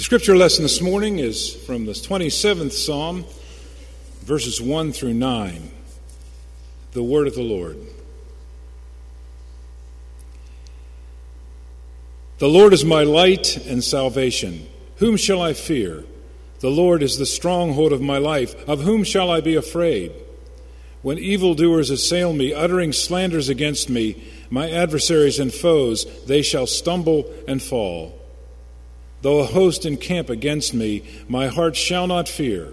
The scripture lesson this morning is from the 27th Psalm, verses 1 through 9. The word of the Lord. The Lord is my light and salvation. Whom shall I fear? The Lord is the stronghold of my life. Of whom shall I be afraid? When evildoers assail me, uttering slanders against me, my adversaries and foes, they shall stumble and fall. Though a host encamp against me, my heart shall not fear.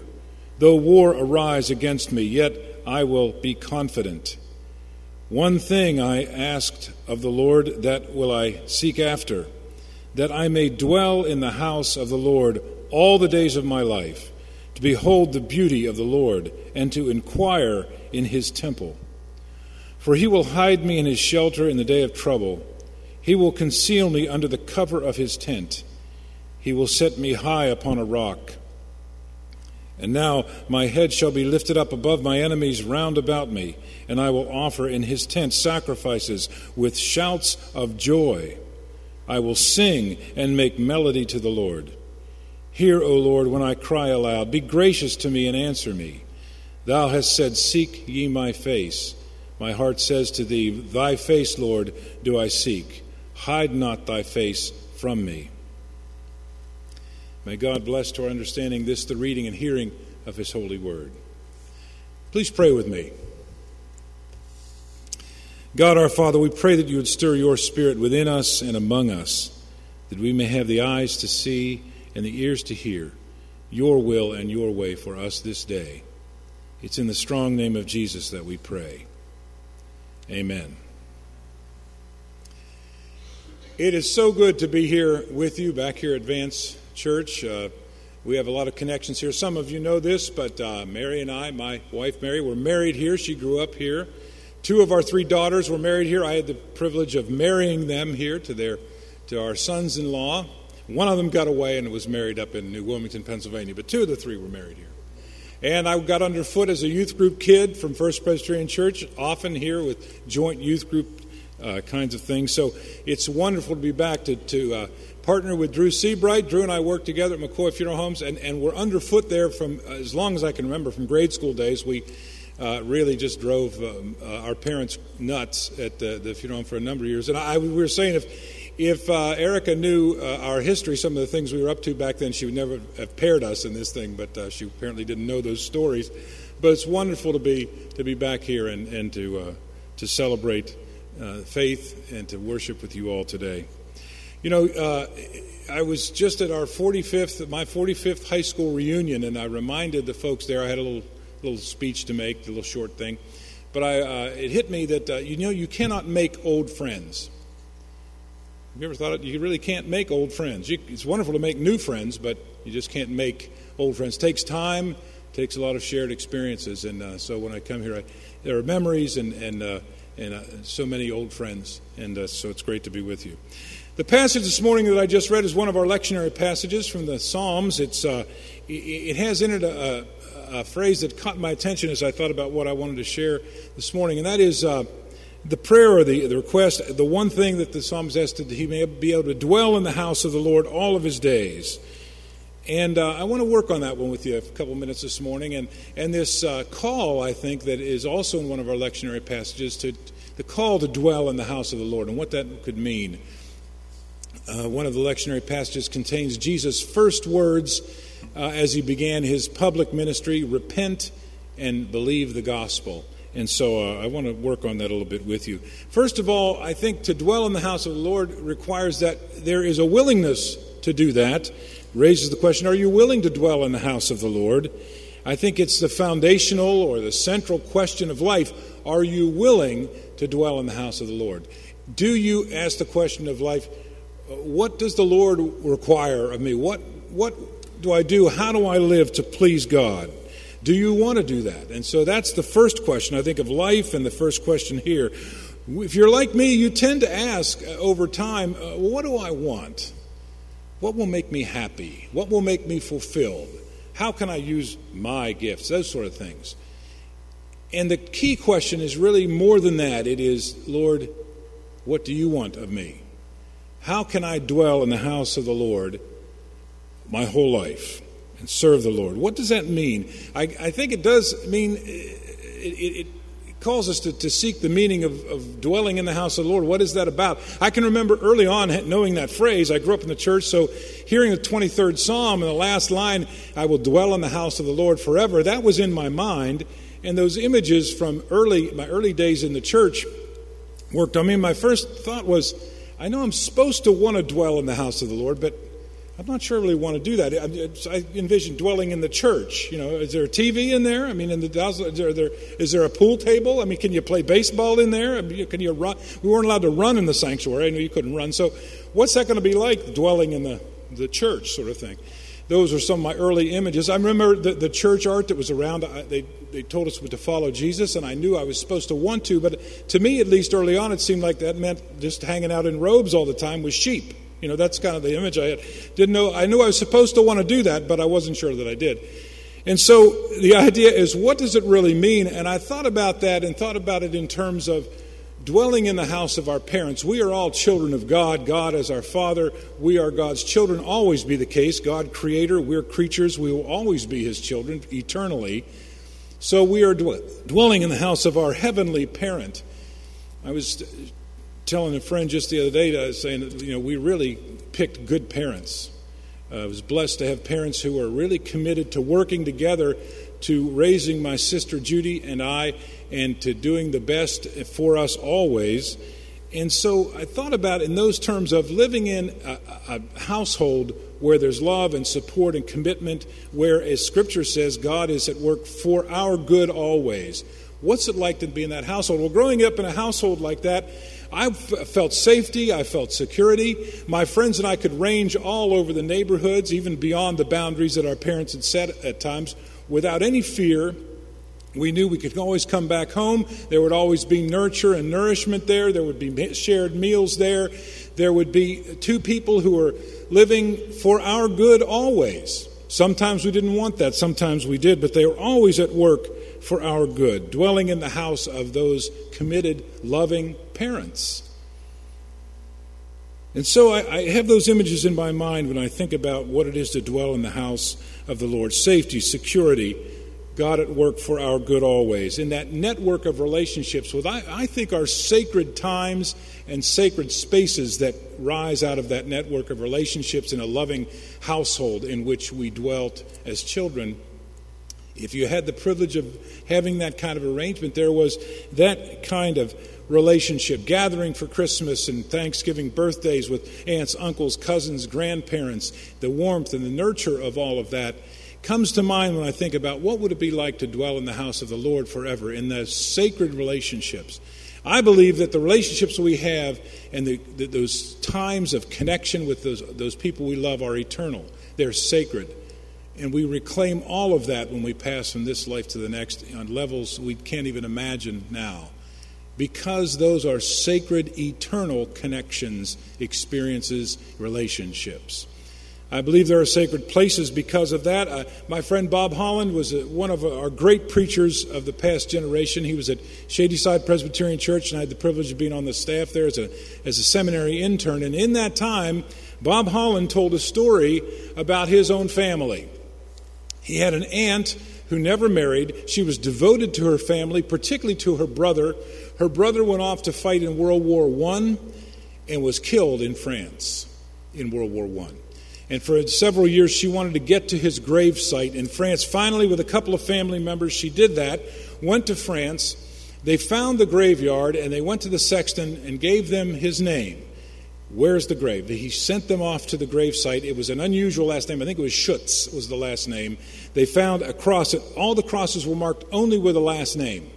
Though war arise against me, yet I will be confident. One thing I asked of the Lord, that will I seek after, that I may dwell in the house of the Lord all the days of my life, to behold the beauty of the Lord, and to inquire in his temple. For he will hide me in his shelter in the day of trouble. He will conceal me under the cover of his tent. He will set me high upon a rock. And now my head shall be lifted up above my enemies round about me, and I will offer in his tent sacrifices with shouts of joy. I will sing and make melody to the Lord. Hear, O Lord, when I cry aloud. Be gracious to me and answer me. Thou hast said, Seek ye my face. My heart says to thee, Thy face, Lord, do I seek. Hide not thy face from me. May God bless to our understanding this, the reading and hearing of His holy word. Please pray with me. God our Father, we pray that you would stir your spirit within us and among us, that we may have the eyes to see and the ears to hear your will and your way for us this day. It's in the strong name of Jesus that we pray. Amen. It is so good to be here with you back here at Vance Church. Uh, we have a lot of connections here. Some of you know this, but uh, Mary and I, my wife Mary, were married here. She grew up here. Two of our three daughters were married here. I had the privilege of marrying them here to their to our sons-in-law. One of them got away and was married up in New Wilmington, Pennsylvania, but two of the three were married here. And I got underfoot as a youth group kid from First Presbyterian Church, often here with joint youth group uh, kinds of things. So it's wonderful to be back to, to uh, partner with Drew Seabright. Drew and I worked together at McCoy Funeral Homes, and, and we're underfoot there from as long as I can remember from grade school days. We uh, really just drove um, uh, our parents nuts at the, the funeral home for a number of years. And I, we were saying if if uh, Erica knew uh, our history, some of the things we were up to back then, she would never have paired us in this thing, but uh, she apparently didn't know those stories. But it's wonderful to be, to be back here and, and to, uh, to celebrate uh, faith and to worship with you all today. You know, uh, I was just at our 45th, my 45th high school reunion, and I reminded the folks there, I had a little, little speech to make, a little short thing. But I, uh, it hit me that, uh, you know, you cannot make old friends. Have you ever thought it? You really can't make old friends. You, it's wonderful to make new friends, but you just can't make old friends. It takes time, takes a lot of shared experiences. And uh, so when I come here, I, there are memories and, and, uh, and uh, so many old friends. And uh, so it's great to be with you. The passage this morning that I just read is one of our lectionary passages from the Psalms. It's, uh, it has in it a, a, a, phrase that caught my attention as I thought about what I wanted to share this morning, and that is uh, the prayer or the, the request, the one thing that the psalmist asked that he may be able to dwell in the house of the Lord all of his days. And uh, I want to work on that one with you a couple minutes this morning. And, and this uh, call, I think, that is also in one of our lectionary passages to the call to dwell in the house of the Lord and what that could mean. Uh, one of the lectionary passages contains Jesus' first words uh, as he began his public ministry repent and believe the gospel. And so uh, I want to work on that a little bit with you. First of all, I think to dwell in the house of the Lord requires that there is a willingness to do that. Raises the question are you willing to dwell in the house of the Lord? I think it's the foundational or the central question of life. Are you willing to dwell in the house of the Lord? Do you ask the question of life, what does the Lord require of me? What, what do I do? How do I live to please God? Do you want to do that? And so that's the first question, I think, of life and the first question here. If you're like me, you tend to ask uh, over time, uh, what do I want? What will make me happy? What will make me fulfilled? How can I use my gifts? Those sort of things. And the key question is really more than that. It is, Lord, what do you want of me? How can I dwell in the house of the Lord my whole life? and serve the Lord. What does that mean? I, I think it does mean uh, it, it, it calls us to, to, seek the meaning of, of, dwelling in the house of the Lord. What is that about? I can remember early on knowing that phrase. I grew up in the church, so hearing the 23rd Psalm and the last line, I will dwell in the house of the Lord forever, that was in my mind. And those images from early my early days in the church worked on me. My first thought was, I know I'm supposed to want to dwell in the house of the Lord, but I'm not sure I really want to do that. I, I envision dwelling in the church. You know, is there a TV in there? I mean, in the is there, is there a pool table? I mean, can you play baseball in there? I mean, can you run? We weren't allowed to run in the sanctuary. I knew you couldn't run. So, what's that going to be like dwelling in the the church, sort of thing? Those are some of my early images. I remember the, the church art that was around. They they told us to follow Jesus, and I knew I was supposed to want to. But to me, at least early on, it seemed like that meant just hanging out in robes all the time with sheep. You know, that's kind of the image I had. Didn't know, I knew I was supposed to want to do that, but I wasn't sure that I did. And so the idea is, what does it really mean? And I thought about that and thought about it in terms of dwelling in the house of our parents. We are all children of God. God is our Father. We are God's children. Always be the case. God, Creator. We're creatures. We will always be His children eternally. So we are dwelling in the house of our heavenly parent. I was telling a friend just the other day, uh, saying that you know we really picked good parents. Uh, I was blessed to have parents who are really committed to working together to raising my sister Judy and I, and to doing the best for us always. And so I thought about in those terms of living in a, a household where there's love and support and commitment, where, as Scripture says, God is at work for our good always. What's it like to be in that household? Well, growing up in a household like that, I felt safety, I felt security. My friends and I could range all over the neighborhoods, even beyond the boundaries that our parents had set at times, without any fear. We knew we could always come back home. There would always be nurture and nourishment there. There would be shared meals there. There would be two people who were living for our good always. Sometimes we didn't want that, sometimes we did, but they were always at work for our good, dwelling in the house of those committed, loving parents. And so I, I, have those images in my mind when I think about what it is to dwell in the house of the Lord safety, security, God at work for our good always. In that network of relationships with, I, I think, are sacred times and sacred spaces that rise out of that network of relationships in a loving household in which we dwelt as children. If you had the privilege of having that kind of arrangement, there was that kind of relationship, gathering for Christmas and Thanksgiving birthdays with aunts, uncles, cousins, grandparents, the warmth and the nurture of all of that comes to mind when I think about what would it be like to dwell in the house of the Lord forever in those sacred relationships. I believe that the relationships we have and the, the, those times of connection with those, those people we love are eternal. They're sacred. And we reclaim all of that when we pass from this life to the next on levels we can't even imagine now because those are sacred, eternal connections, experiences, relationships. I believe there are sacred places because of that. Uh, my friend Bob Holland was a, one of our great preachers of the past generation. He was at Shadyside Presbyterian Church, and I had the privilege of being on the staff there as a, as a seminary intern. And in that time, Bob Holland told a story about his own family. He had an aunt who never married. She was devoted to her family, particularly to her brother. Her brother went off to fight in World War I and was killed in France in World War I. And for several years, she wanted to get to his grave site in France. Finally, with a couple of family members, she did that, went to France. They found the graveyard and they went to the sexton and gave them his name. Where's the grave? He sent them off to the grave site. It was an unusual last name. I think it was Schutz was the last name. They found a cross. All the crosses were marked only with a last name.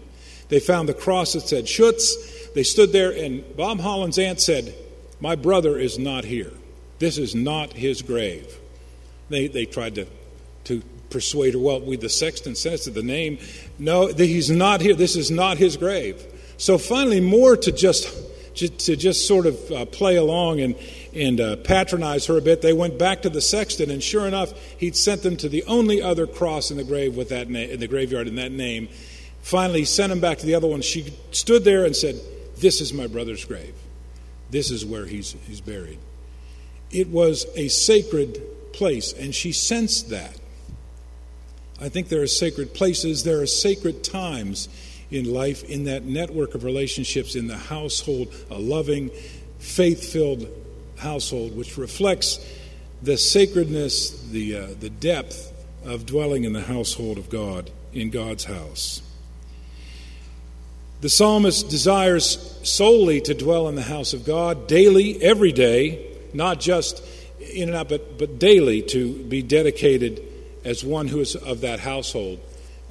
They found the cross that said Schutz. They stood there, and Bob Holland's aunt said, My brother is not here. This is not his grave. They, they tried to, to persuade her, well, we, the sexton says to the name, no, he's not here. This is not his grave. So finally, more to just to just sort of uh, play along and, and uh, patronize her a bit, they went back to the sexton, and sure enough, he'd sent them to the only other cross in the grave with that na- in the graveyard in that name. Finally, he sent them back to the other one. She stood there and said, "This is my brother's grave. This is where he's he's buried." It was a sacred place, and she sensed that. I think there are sacred places, there are sacred times in life, in that network of relationships in the household, a loving, faith filled household, which reflects the sacredness, the, uh, the depth of dwelling in the household of God, in God's house. The psalmist desires solely to dwell in the house of God daily, every day, not just in and out, but, but daily to be dedicated as one who is of that household.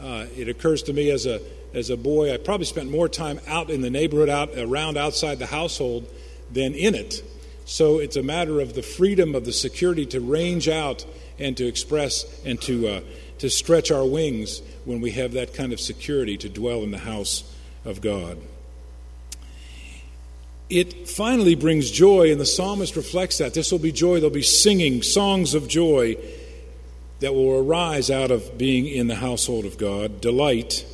Uh, it occurs to me as a as a boy, I probably spent more time out in the neighborhood, out around outside the household, than in it. So it's a matter of the freedom of the security to range out and to express and to uh, to stretch our wings when we have that kind of security to dwell in the house of God. It finally brings joy, and the psalmist reflects that. This will be joy. There'll be singing, songs of joy that will arise out of being in the household of God, delight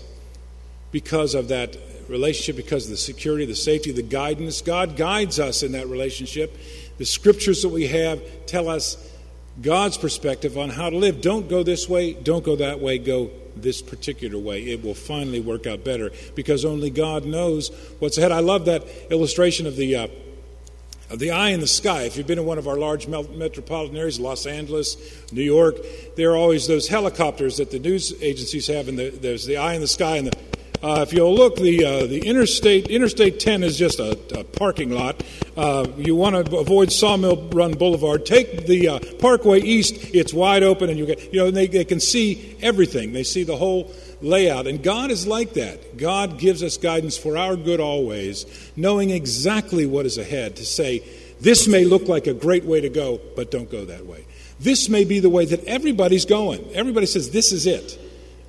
because of that relationship, because of the security, the safety, the guidance. God guides us in that relationship. The scriptures that we have tell us God's perspective on how to live. Don't go this way, don't go that way, go this particular way. It will finally work out better because only God knows what's ahead. I love that illustration of the. Uh, of the eye in the sky. If you've been in one of our large metropolitan areas, Los Angeles, New York, there are always those helicopters that the news agencies have, and the, there's the eye in the sky, and the uh, if you'll look, the uh, the interstate Interstate 10 is just a, a parking lot. Uh, you want to avoid Sawmill Run Boulevard. Take the uh, Parkway East; it's wide open, and you get you know they, they can see everything. They see the whole layout, and God is like that. God gives us guidance for our good always, knowing exactly what is ahead. To say this may look like a great way to go, but don't go that way. This may be the way that everybody's going. Everybody says this is it.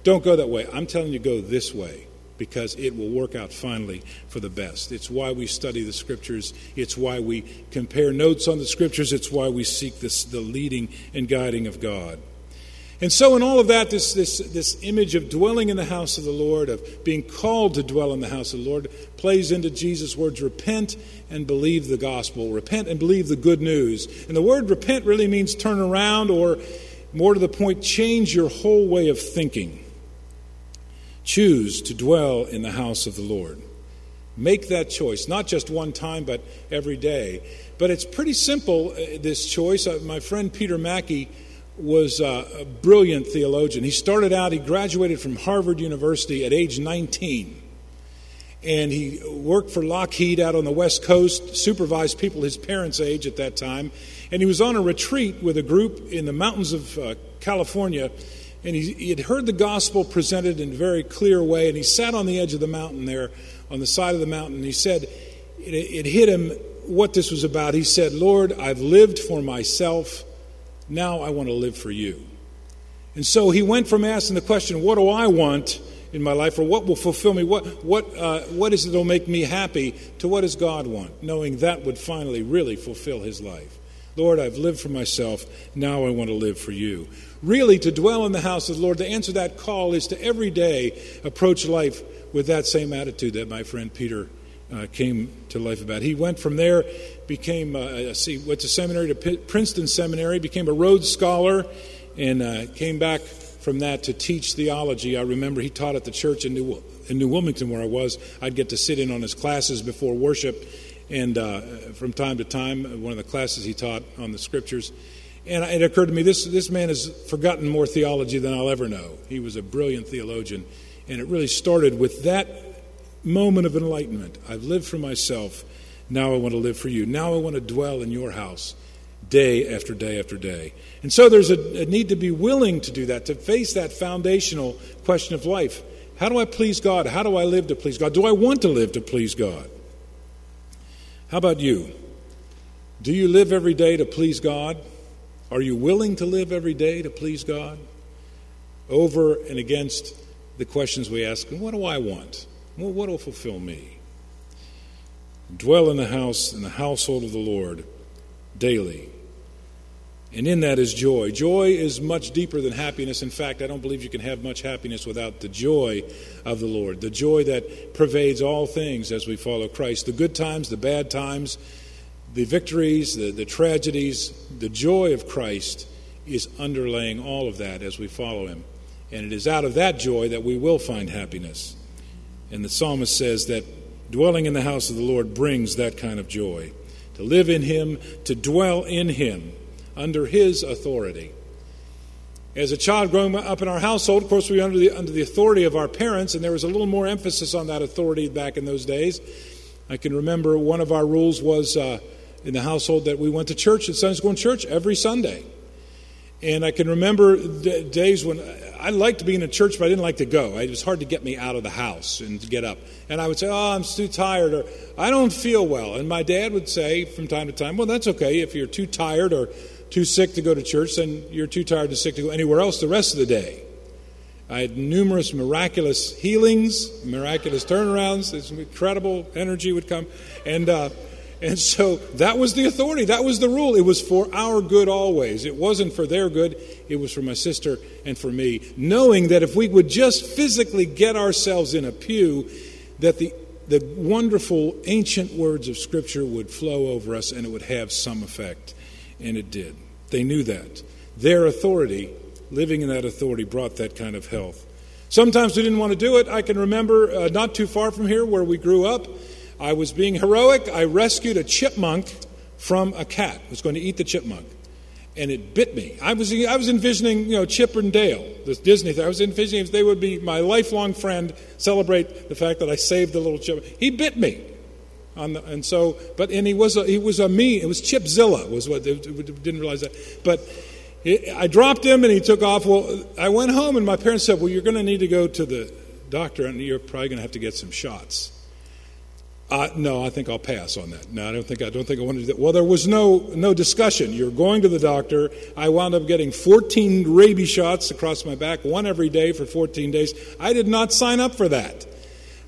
Don't go that way. I'm telling you, go this way because it will work out finally for the best. It's why we study the scriptures. It's why we compare notes on the scriptures. It's why we seek this, the leading and guiding of God. And so, in all of that, this, this, this image of dwelling in the house of the Lord, of being called to dwell in the house of the Lord, plays into Jesus' words repent and believe the gospel. Repent and believe the good news. And the word repent really means turn around, or more to the point, change your whole way of thinking choose to dwell in the house of the Lord. Make that choice, not just one time, but every day. But it's pretty simple, uh, this choice. Uh, my friend Peter Macky was uh, a brilliant theologian. He started out, he graduated from Harvard University at age 19. And he worked for Lockheed out on the West Coast, supervised people his parents' age at that time. And he was on a retreat with a group in the mountains of California and he, he, had heard the gospel presented in a very clear way, and he sat on the edge of the mountain there, on the side of the mountain, and he said, it, it hit him what this was about. He said, Lord, I've lived for myself, now I want to live for you. And so he went from asking the question, What do I want in my life, or what will fulfill me? What, what, uh, what is it that will make me happy? to what does God want? Knowing that would finally really fulfill his life. Lord, I've lived for myself, now I want to live for you. Really, to dwell in the house of the Lord, to answer that call, is to every day approach life with that same attitude that my friend Peter uh, came to life about. He went from there, became, uh, see, went to seminary to P- Princeton Seminary, became a Rhodes Scholar, and uh, came back from that to teach theology. I remember he taught at the church in New, in New Wilmington where I was. I'd get to sit in on his classes before worship, and uh, from time to time, one of the classes he taught on the scriptures. And it occurred to me this, this man has forgotten more theology than I'll ever know. He was a brilliant theologian. And it really started with that moment of enlightenment. I've lived for myself. Now I want to live for you. Now I want to dwell in your house day after day after day. And so there's a, a need to be willing to do that, to face that foundational question of life. How do I please God? How do I live to please God? Do I want to live to please God? How about you? Do you live every day to please God? Are you willing to live every day to please God? Over and against the questions we ask what do I want? Well, what will fulfill me? Dwell in the house, in the household of the Lord daily. And in that is joy. Joy is much deeper than happiness. In fact, I don't believe you can have much happiness without the joy of the Lord, the joy that pervades all things as we follow Christ the good times, the bad times, the victories, the, the tragedies, the joy of Christ is underlaying all of that as we follow him. And it is out of that joy that we will find happiness. And the psalmist says that dwelling in the house of the Lord brings that kind of joy. To live in him, to dwell in him, under his authority. As a child growing up in our household, of course, we were under the, under the authority of our parents, and there was a little more emphasis on that authority back in those days. I can remember one of our rules was. Uh, in the household that we went to church at Sunday school and church every Sunday. And I can remember d- days when I liked being in church, but I didn't like to go. It was hard to get me out of the house and to get up. And I would say, Oh, I'm too tired, or I don't feel well. And my dad would say from time to time, Well, that's okay. If you're too tired or too sick to go to church, then you're too tired or sick to go anywhere else the rest of the day. I had numerous miraculous healings, miraculous turnarounds. This incredible energy would come. And, uh, and so that was the authority. That was the rule. It was for our good always. It wasn't for their good. It was for my sister and for me. Knowing that if we would just physically get ourselves in a pew, that the, the wonderful ancient words of Scripture would flow over us and it would have some effect. And it did. They knew that. Their authority, living in that authority, brought that kind of health. Sometimes we didn't want to do it. I can remember uh, not too far from here where we grew up. I was being heroic. I rescued a chipmunk from a cat. It was going to eat the chipmunk. And it bit me. I was, I was envisioning, you know, Chip and Dale, this Disney thing. I was envisioning if they would be my lifelong friend, celebrate the fact that I saved the little chip. He bit me. The, and so, but, and he was a, he was a me, it was Chipzilla, was what, didn't realize that. But it, I dropped him and he took off. Well, I went home and my parents said, well, you're going to need to go to the doctor and you're probably going to have to get some shots. Uh, no, I think I'll pass on that. No, I don't think I don't think I want to do that. Well, there was no no discussion. You're going to the doctor. I wound up getting 14 rabies shots across my back, one every day for 14 days. I did not sign up for that,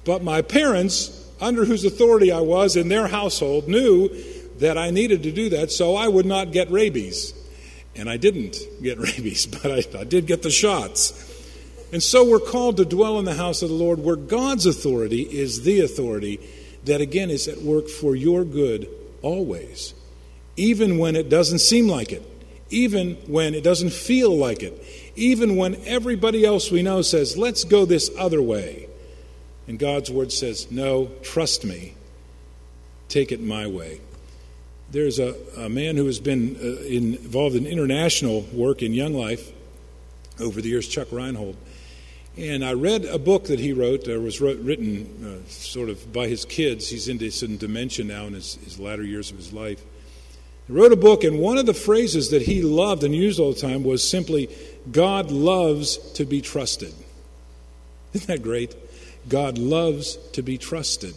but my parents, under whose authority I was in their household, knew that I needed to do that, so I would not get rabies, and I didn't get rabies, but I, I did get the shots. And so we're called to dwell in the house of the Lord, where God's authority is the authority that again is at work for your good always, even when it doesn't seem like it, even when it doesn't feel like it, even when everybody else we know says, let's go this other way. And God's word says, No, trust me. Take it my way. There's a, a man who has been uh, in, involved in international work in Young Life over the years, Chuck Reinhold. And I read a book that he wrote, or was wrote, written uh, sort of by his kids. He's into some dementia now in his, his latter years of his life. He wrote a book, and one of the phrases that he loved and used all the time was simply, God loves to be trusted. Isn't that great? God loves to be trusted.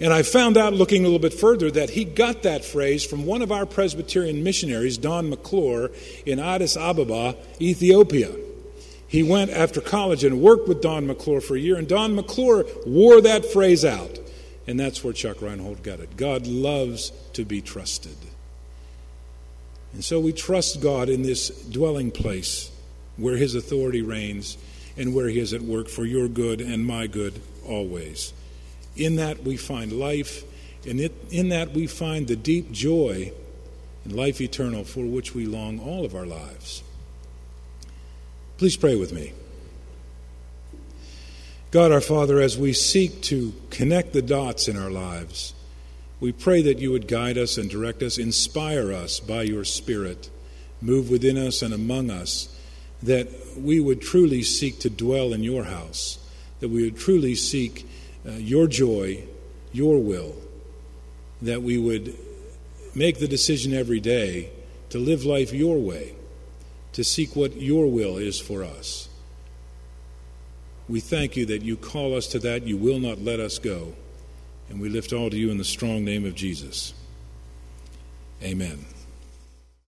And I found out looking a little bit further that he got that phrase from one of our Presbyterian missionaries, Don McClure, in Addis Ababa, Ethiopia. He went after college and worked with Don McClure for a year, and Don McClure wore that phrase out. And that's where Chuck Reinhold got it. God loves to be trusted. And so we trust God in this dwelling place where His authority reigns and where He is at work for your good and my good always. In that we find life, and in that we find the deep joy and life eternal for which we long all of our lives. Please pray with me. God our Father, as we seek to connect the dots in our lives, we pray that you would guide us and direct us, inspire us by your Spirit, move within us and among us, that we would truly seek to dwell in your house, that we would truly seek uh, your joy, your will, that we would make the decision every day to live life your way, to seek what your will is for us. We thank you that you call us to that. You will not let us go. And we lift all to you in the strong name of Jesus. Amen.